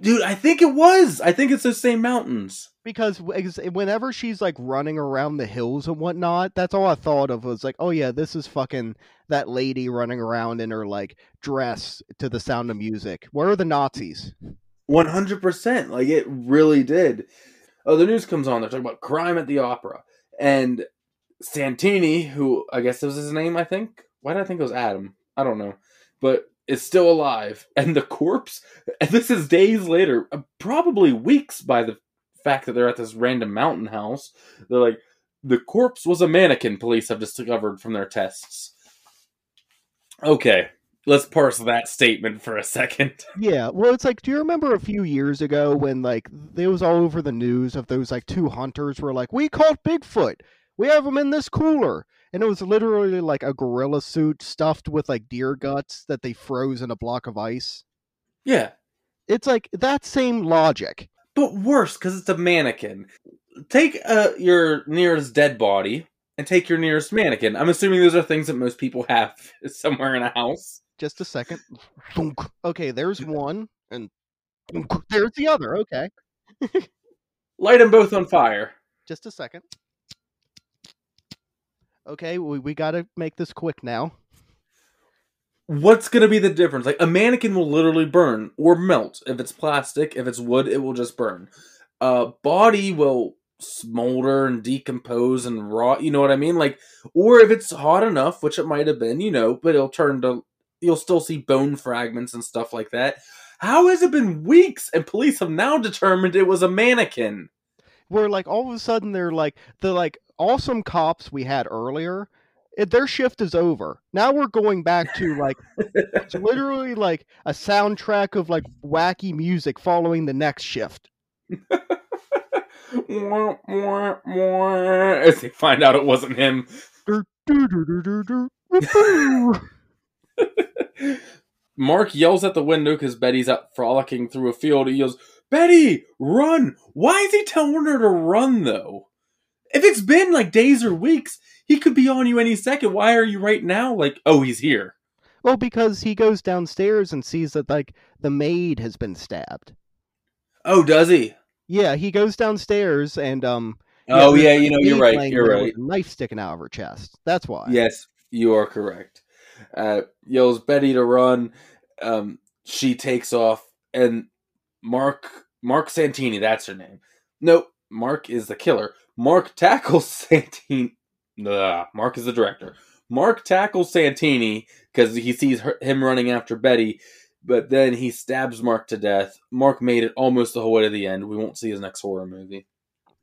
Dude, I think it was. I think it's the same mountains. Because whenever she's like running around the hills and whatnot, that's all I thought of was like, oh yeah, this is fucking that lady running around in her like dress to the sound of music. Where are the Nazis? 100%. Like it really did. Oh, the news comes on. They're talking about crime at the opera. And Santini, who I guess was his name, I think. Why did I think it was Adam? I don't know. But is still alive, and the corpse, and this is days later, uh, probably weeks by the fact that they're at this random mountain house. They're like, the corpse was a mannequin, police have discovered from their tests. Okay, let's parse that statement for a second. Yeah, well, it's like, do you remember a few years ago when like it was all over the news of those like two hunters were like, we caught Bigfoot, we have them in this cooler, and it was literally like a gorilla suit stuffed with like deer guts that they froze in a block of ice. Yeah. It's like that same logic. But worse, because it's a mannequin. Take uh, your nearest dead body and take your nearest mannequin. I'm assuming those are things that most people have somewhere in a house. Just a second. Okay, there's one, and There's the other. Okay. Light them both on fire. Just a second. Okay, we, we got to make this quick now. What's gonna be the difference? Like a mannequin will literally burn or melt. If it's plastic, if it's wood, it will just burn. A body will smolder and decompose and rot. You know what I mean? Like, or if it's hot enough, which it might have been, you know, but it'll turn to. You'll still see bone fragments and stuff like that. How has it been weeks and police have now determined it was a mannequin? Where like all of a sudden they're like they're like awesome cops we had earlier. It, their shift is over. Now we're going back to like it's literally like a soundtrack of like wacky music following the next shift. As they find out it wasn't him. Mark yells at the window because Betty's out frolicking through a field. He yells, Betty, run! Why is he telling her to run, though? If it's been like days or weeks, he could be on you any second. Why are you right now? Like, oh, he's here. well, because he goes downstairs and sees that like the maid has been stabbed. Oh, does he? Yeah, he goes downstairs and um. oh, there's yeah, you know, you're right. You're right. knife sticking out of her chest. That's why. Yes, you are correct. Uh, yells Betty to run. Um, she takes off, and Mark Mark Santini, that's her name. No, Mark is the killer. Mark tackles Santini. Nah, Mark is the director. Mark tackles Santini because he sees her, him running after Betty, but then he stabs Mark to death. Mark made it almost the whole way to the end. We won't see his next horror movie.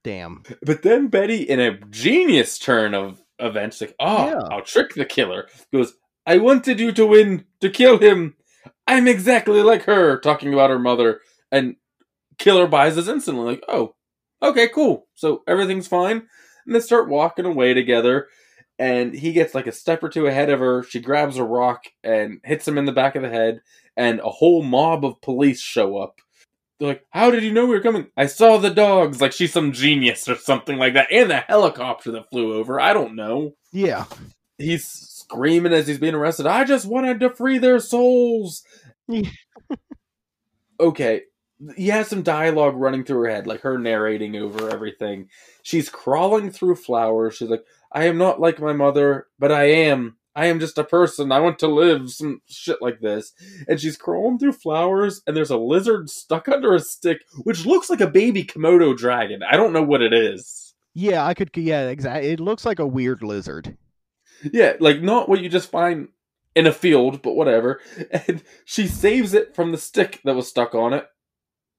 Damn. But then Betty, in a genius turn of events, like, oh, Yeah. I'll trick the killer. Goes, I wanted you to win, to kill him. I'm exactly like her, talking about her mother. And killer buys this instantly, like, oh, okay, cool. So everything's fine. And they start walking away together. And he gets like a step or two ahead of her. She grabs a rock and hits him in the back of the head. And a whole mob of police show up. They're like, How did you know we were coming? I saw the dogs. Like she's some genius or something like that. And the helicopter that flew over. I don't know. Yeah. He's screaming as he's being arrested. I just wanted to free their souls. Okay. You have some dialogue running through her head, like her narrating over everything. She's crawling through flowers. She's like, I am not like my mother, but I am. I am just a person. I want to live. Some shit like this. And she's crawling through flowers, and there's a lizard stuck under a stick, which looks like a baby Komodo dragon. I don't know what it is. Yeah, I could. Yeah, exactly. It looks like a weird lizard. Yeah, like not what you just find in a field, but whatever. And she saves it from the stick that was stuck on it,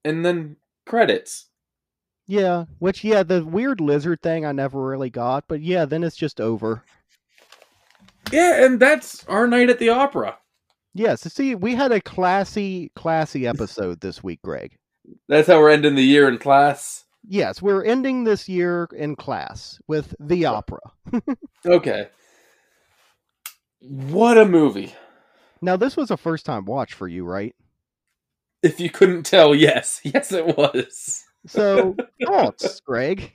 and then credits. Yeah, which yeah, the weird lizard thing I never really got, but yeah, then it's just over. Yeah, and that's our night at the opera. Yes, see, we had a classy, classy episode this week, Greg. That's how we're ending the year in class. Yes, we're ending this year in class with the opera. Okay. What a movie. Now, this was a first time watch for you, right? If you couldn't tell, yes. Yes, it was. So, thoughts, Greg?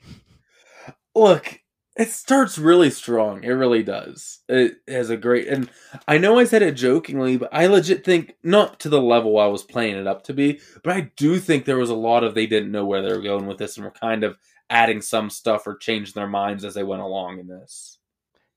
Look, it starts really strong. It really does. It has a great, and I know I said it jokingly, but I legit think not to the level I was playing it up to be, but I do think there was a lot of they didn't know where they were going with this, and were kind of adding some stuff or changing their minds as they went along in this.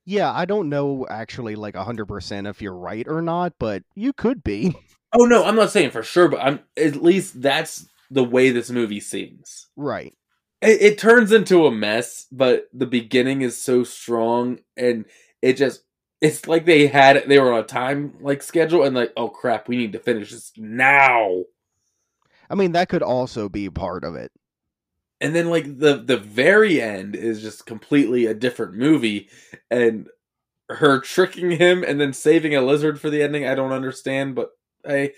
Yeah, I don't know actually like 100% if you're right or not, but you could be. Oh no, I'm not saying for sure, but I'm at least that's the way this movie seems. Right. it, it turns into a mess, but the beginning is so strong, and it just it's like they had they were on a time like schedule, and like oh crap, we need to finish this now. I mean, that could also be part of it. And then like the the very end is just completely a different movie, and her tricking him and then saving a lizard for the ending. I don't understand, but hey,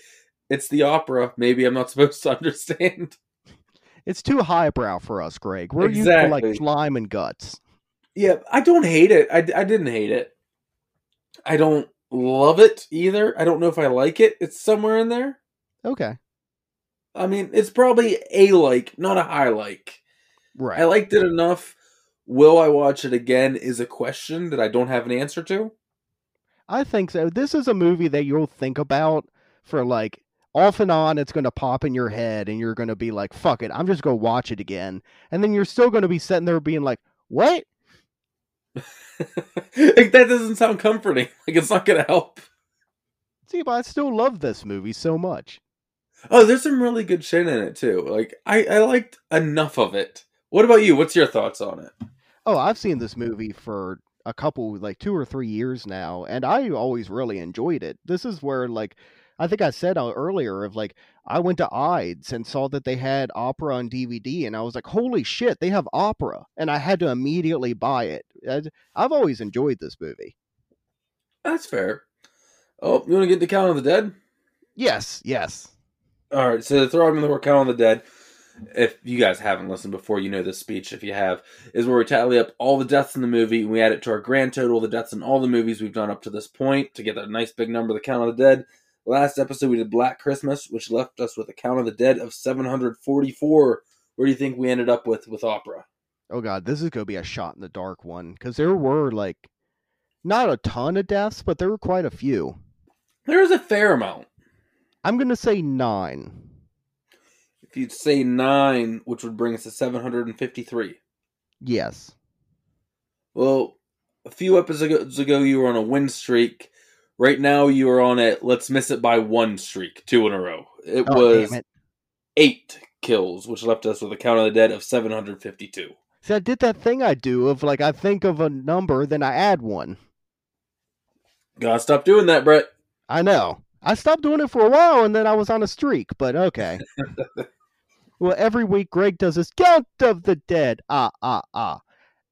it's the opera. Maybe I'm not supposed to understand. It's too highbrow for us, Greg. We're used to like slime and guts. Yeah, I don't hate it. I, I didn't hate it. I don't love it either. I don't know if I like it. It's somewhere in there. Okay. I mean, it's probably a like, not a high like. Right. I liked it enough. Will I watch it again is a question that I don't have an answer to. I think so. This is a movie that you'll think about for like off and on it's going to pop in your head and you're going to be like fuck it i'm just going to watch it again and then you're still going to be sitting there being like what like, that doesn't sound comforting. Like it's not gonna help. see but i still love this movie so much Oh, there's some really good shit in it too. Like I, I liked enough of it. What about you? What's your thoughts on it? oh i've seen this movie for a couple like two or three years now and i always really enjoyed it this is where like i think i said uh, earlier of like i went to Eide's and saw that they had opera on dvd and i was like holy shit they have opera and i had to immediately buy it i've always enjoyed this movie That's fair. Oh, you want to get the count of the dead? yes yes All right. So the throw in the word count of the dead. If you guys haven't listened before, you know this speech. If you have, is where we tally up all the deaths in the movie and we add it to our grand total, the deaths in all the movies we've done up to this point to get that nice big number, the count of the dead. Last episode we did Black Christmas, which left us with a count of the dead of 744. Where do you think we ended up with with opera? oh god this is gonna be a shot in the dark one because there were like not a ton of deaths but there were quite a few There is a fair amount. i'm gonna say nine If you'd say nine, which would bring us to 753. yes Well, a few episodes ago, you were on a win streak. Right now, you are on a let's miss it by one streak, two in a row. It oh, was it. eight kills, which left us with a count of the dead of 752. See, I did that thing I do of like I think of a number, then I add one. Gotta stop doing that, Brett. I know. I stopped doing it for a while, and then I was on a streak. But okay. well, every week Greg does his count of the dead. Ah ah ah.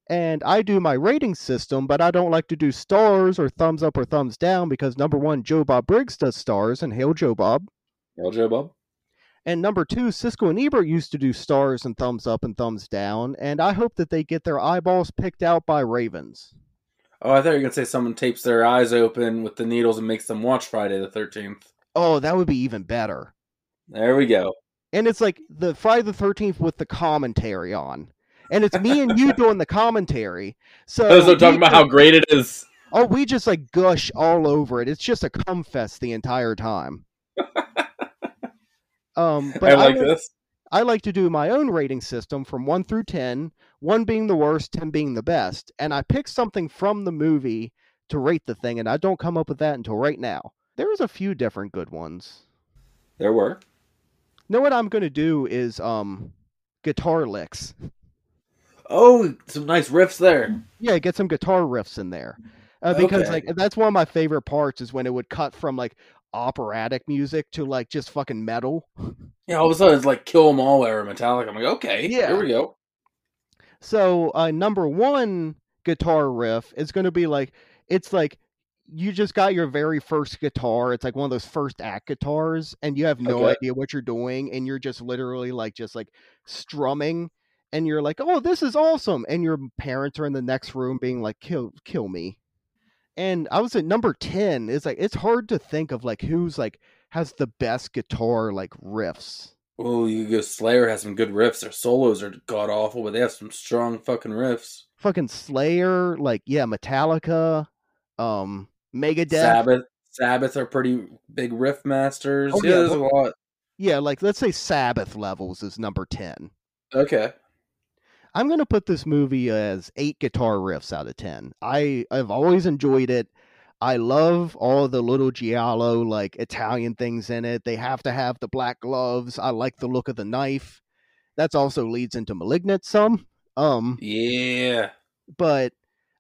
And I do my rating system, but I don't like to do stars or thumbs up or thumbs down because number one, Joe Bob Briggs does stars, and hail Joe Bob. Well, Joe Bob. And number two, Siskel and Ebert used to do stars and thumbs up and thumbs down, and I hope that they get their eyeballs picked out by Ravens. Oh, I thought you were gonna say someone tapes their eyes open with the needles and makes them watch Friday the 13th. Oh, that would be even better. There we go. And it's like the Friday the Thirteenth with the commentary on, and it's me and you doing the commentary. So was talking about how great it is. oh, we just like gush all over it. It's just a cum fest the entire time. um, but I like I, this. I like to do my own rating system from one through ten, one being the worst, ten being the best, and I pick something from the movie to rate the thing, and I don't come up with that until right now. There's a few different good ones. There were. know what I'm gonna do is um guitar licks. Oh, some nice riffs there. Yeah, get some guitar riffs in there. Uh, because Okay. like that's one of my favorite parts is when it would cut from like operatic music to like just fucking metal. Yeah, all of a sudden it's like Kill 'Em All era Metallica. I'm like, okay, Yeah. here we go. So uh number one guitar riff is gonna be like it's like you just got your very first guitar. It's like one of those first act guitars, and you have no Okay. idea what you're doing, and you're just literally like just like strumming, and you're like, "Oh, this is awesome!" And your parents are in the next room being like, "Kill, kill me." And I was at number ten. It's like it's hard to think of like who's like has the best guitar like riffs. Oh, you go Slayer has some good riffs. Their solos are god awful, but they have some strong fucking riffs. Fucking Slayer, like yeah, Metallica, um, Megadeth. Sabbath, Sabbath are pretty big riff masters. Oh, yeah, yeah, there's a lot. Yeah, like let's say Sabbath levels is number 10. Okay, I'm going to put this movie as 8 guitar riffs out of 10. I I've always enjoyed it. I love all the little giallo like Italian things in it. They have to have the black gloves. I like the look of the knife. That's also leads into Malignant some. Um yeah, but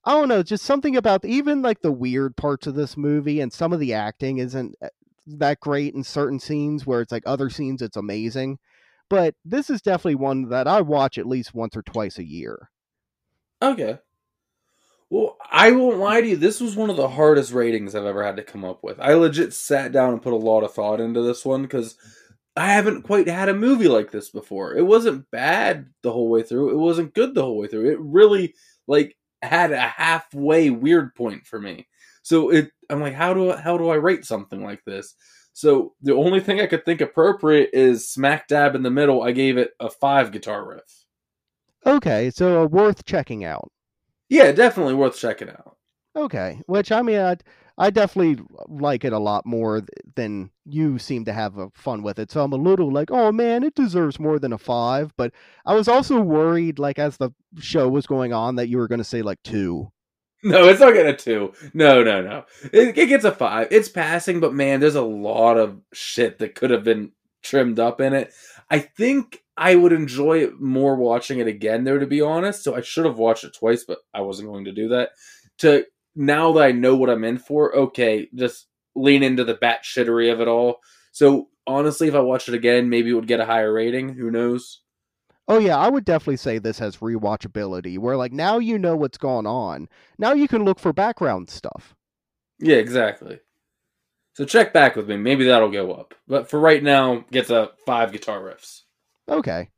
I don't know, just something about even like the weird parts of this movie and some of the acting isn't uh, that great in certain scenes where it's like other scenes it's amazing. But this is definitely one that I watch at least once or twice a year. okay. Well, I won't lie to you. This was one of the hardest ratings I've ever had to come up with. I legit sat down and put a lot of thought into this one because I haven't quite had a movie like this before. It wasn't bad the whole way through. It wasn't good the whole way through. It really like had a halfway weird point for me. So it I'm like how do how do I rate something like this? So the only thing I could think appropriate is smack dab in the middle. I gave it a 5 guitar riff. Okay, so uh, worth checking out. Yeah, definitely worth checking out. Okay, which I mean, I, I definitely like it a lot more than you seem to have a fun with it. So I'm a little like, oh man, it deserves more than a five. But I was also worried, like as the show was going on, that you were going to say like two. No, it's not getting a two. No, no, no. It, it gets a five. It's passing, but man, there's a lot of shit that could have been trimmed up in it. I think I would enjoy it more watching it again, though, to be honest. So I should have watched it twice, but I wasn't going to do that. To now that I know what I'm in for, okay, just lean into the bat shittery of it all. So honestly, if I watched it again, maybe it would get a higher rating. Who knows? Oh yeah, I would definitely say this has rewatchability, where like now you know what's going on. Now you can look for background stuff. Yeah, exactly. So check back with me. Maybe that'll go up. But for right now, gets a five guitar riffs. Okay.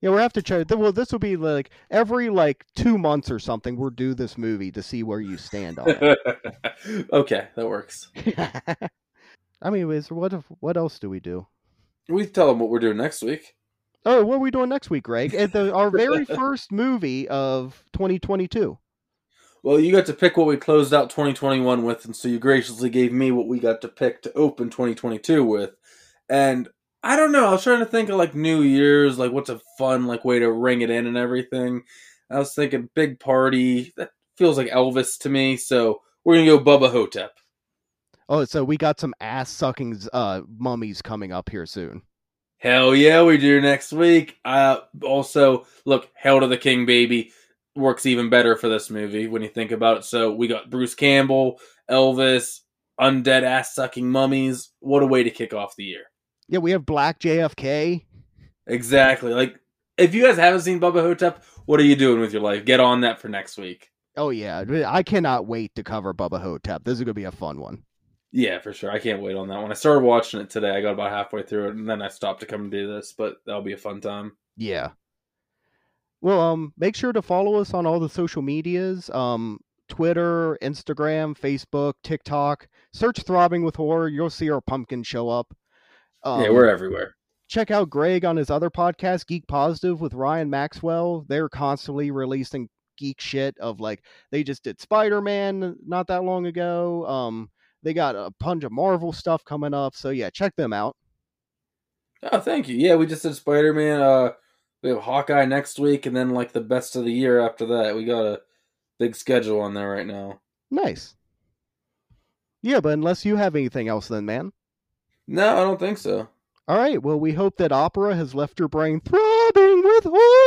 Yeah, we'll have to check. Well, this will be like every like two months or something. We'll do this movie to see where you stand on it. okay, that works. I mean, what what else do we do? We tell them what we're doing next week. Oh, what are we doing next week, Greg? At the, our very first movie of 2022. Well, you got to pick what we closed out 2021 with, and so you graciously gave me what we got to pick to open 2022 with. And I don't know, I was trying to think of like New Year's, like what's a fun like way to ring it in and everything. I was thinking big party. That feels like Elvis to me, so we're gonna go Bubba Ho-Tep. Oh, so we got some ass sucking uh, mummies coming up here soon. Hell yeah, we do next week. Uh, also, look, Hail to the King, baby, works even better for this movie when you think about it. So we got Bruce Campbell, Elvis, undead ass sucking mummies. What a way to kick off the year! Yeah, we have Black JFK. Exactly. Like, if you guys haven't seen Bubba Ho-Tep, what are you doing with your life? Get on that for next week. Oh yeah, I cannot wait to cover Bubba Ho-Tep. This is gonna be a fun one. Yeah, for sure. I can't wait on that one. I started watching it today. I got about halfway through it, and then I stopped to come and do this. But that'll be a fun time. Yeah. Well, um, make sure to follow us on all the social medias. Um, Twitter, Instagram, Facebook, TikTok. Search "Throbbing with Horror." You'll see our pumpkin show up. Um, yeah, we're everywhere. Check out Greg on his other podcast, Geek Positive, with Ryan Maxwell. They're constantly releasing geek shit. Of like, they just did Spider Man not that long ago. Um, they got a bunch of Marvel stuff coming up. So yeah, check them out. Oh, thank you. Yeah, we just did Spider Man. Uh, we have Hawkeye next week, and then like the best of the year after that. We got a big schedule on there right now. Nice. Yeah, but unless you have anything else, then man. No, I don't think so. All right. Well, we hope that opera has left your brain throbbing with horror.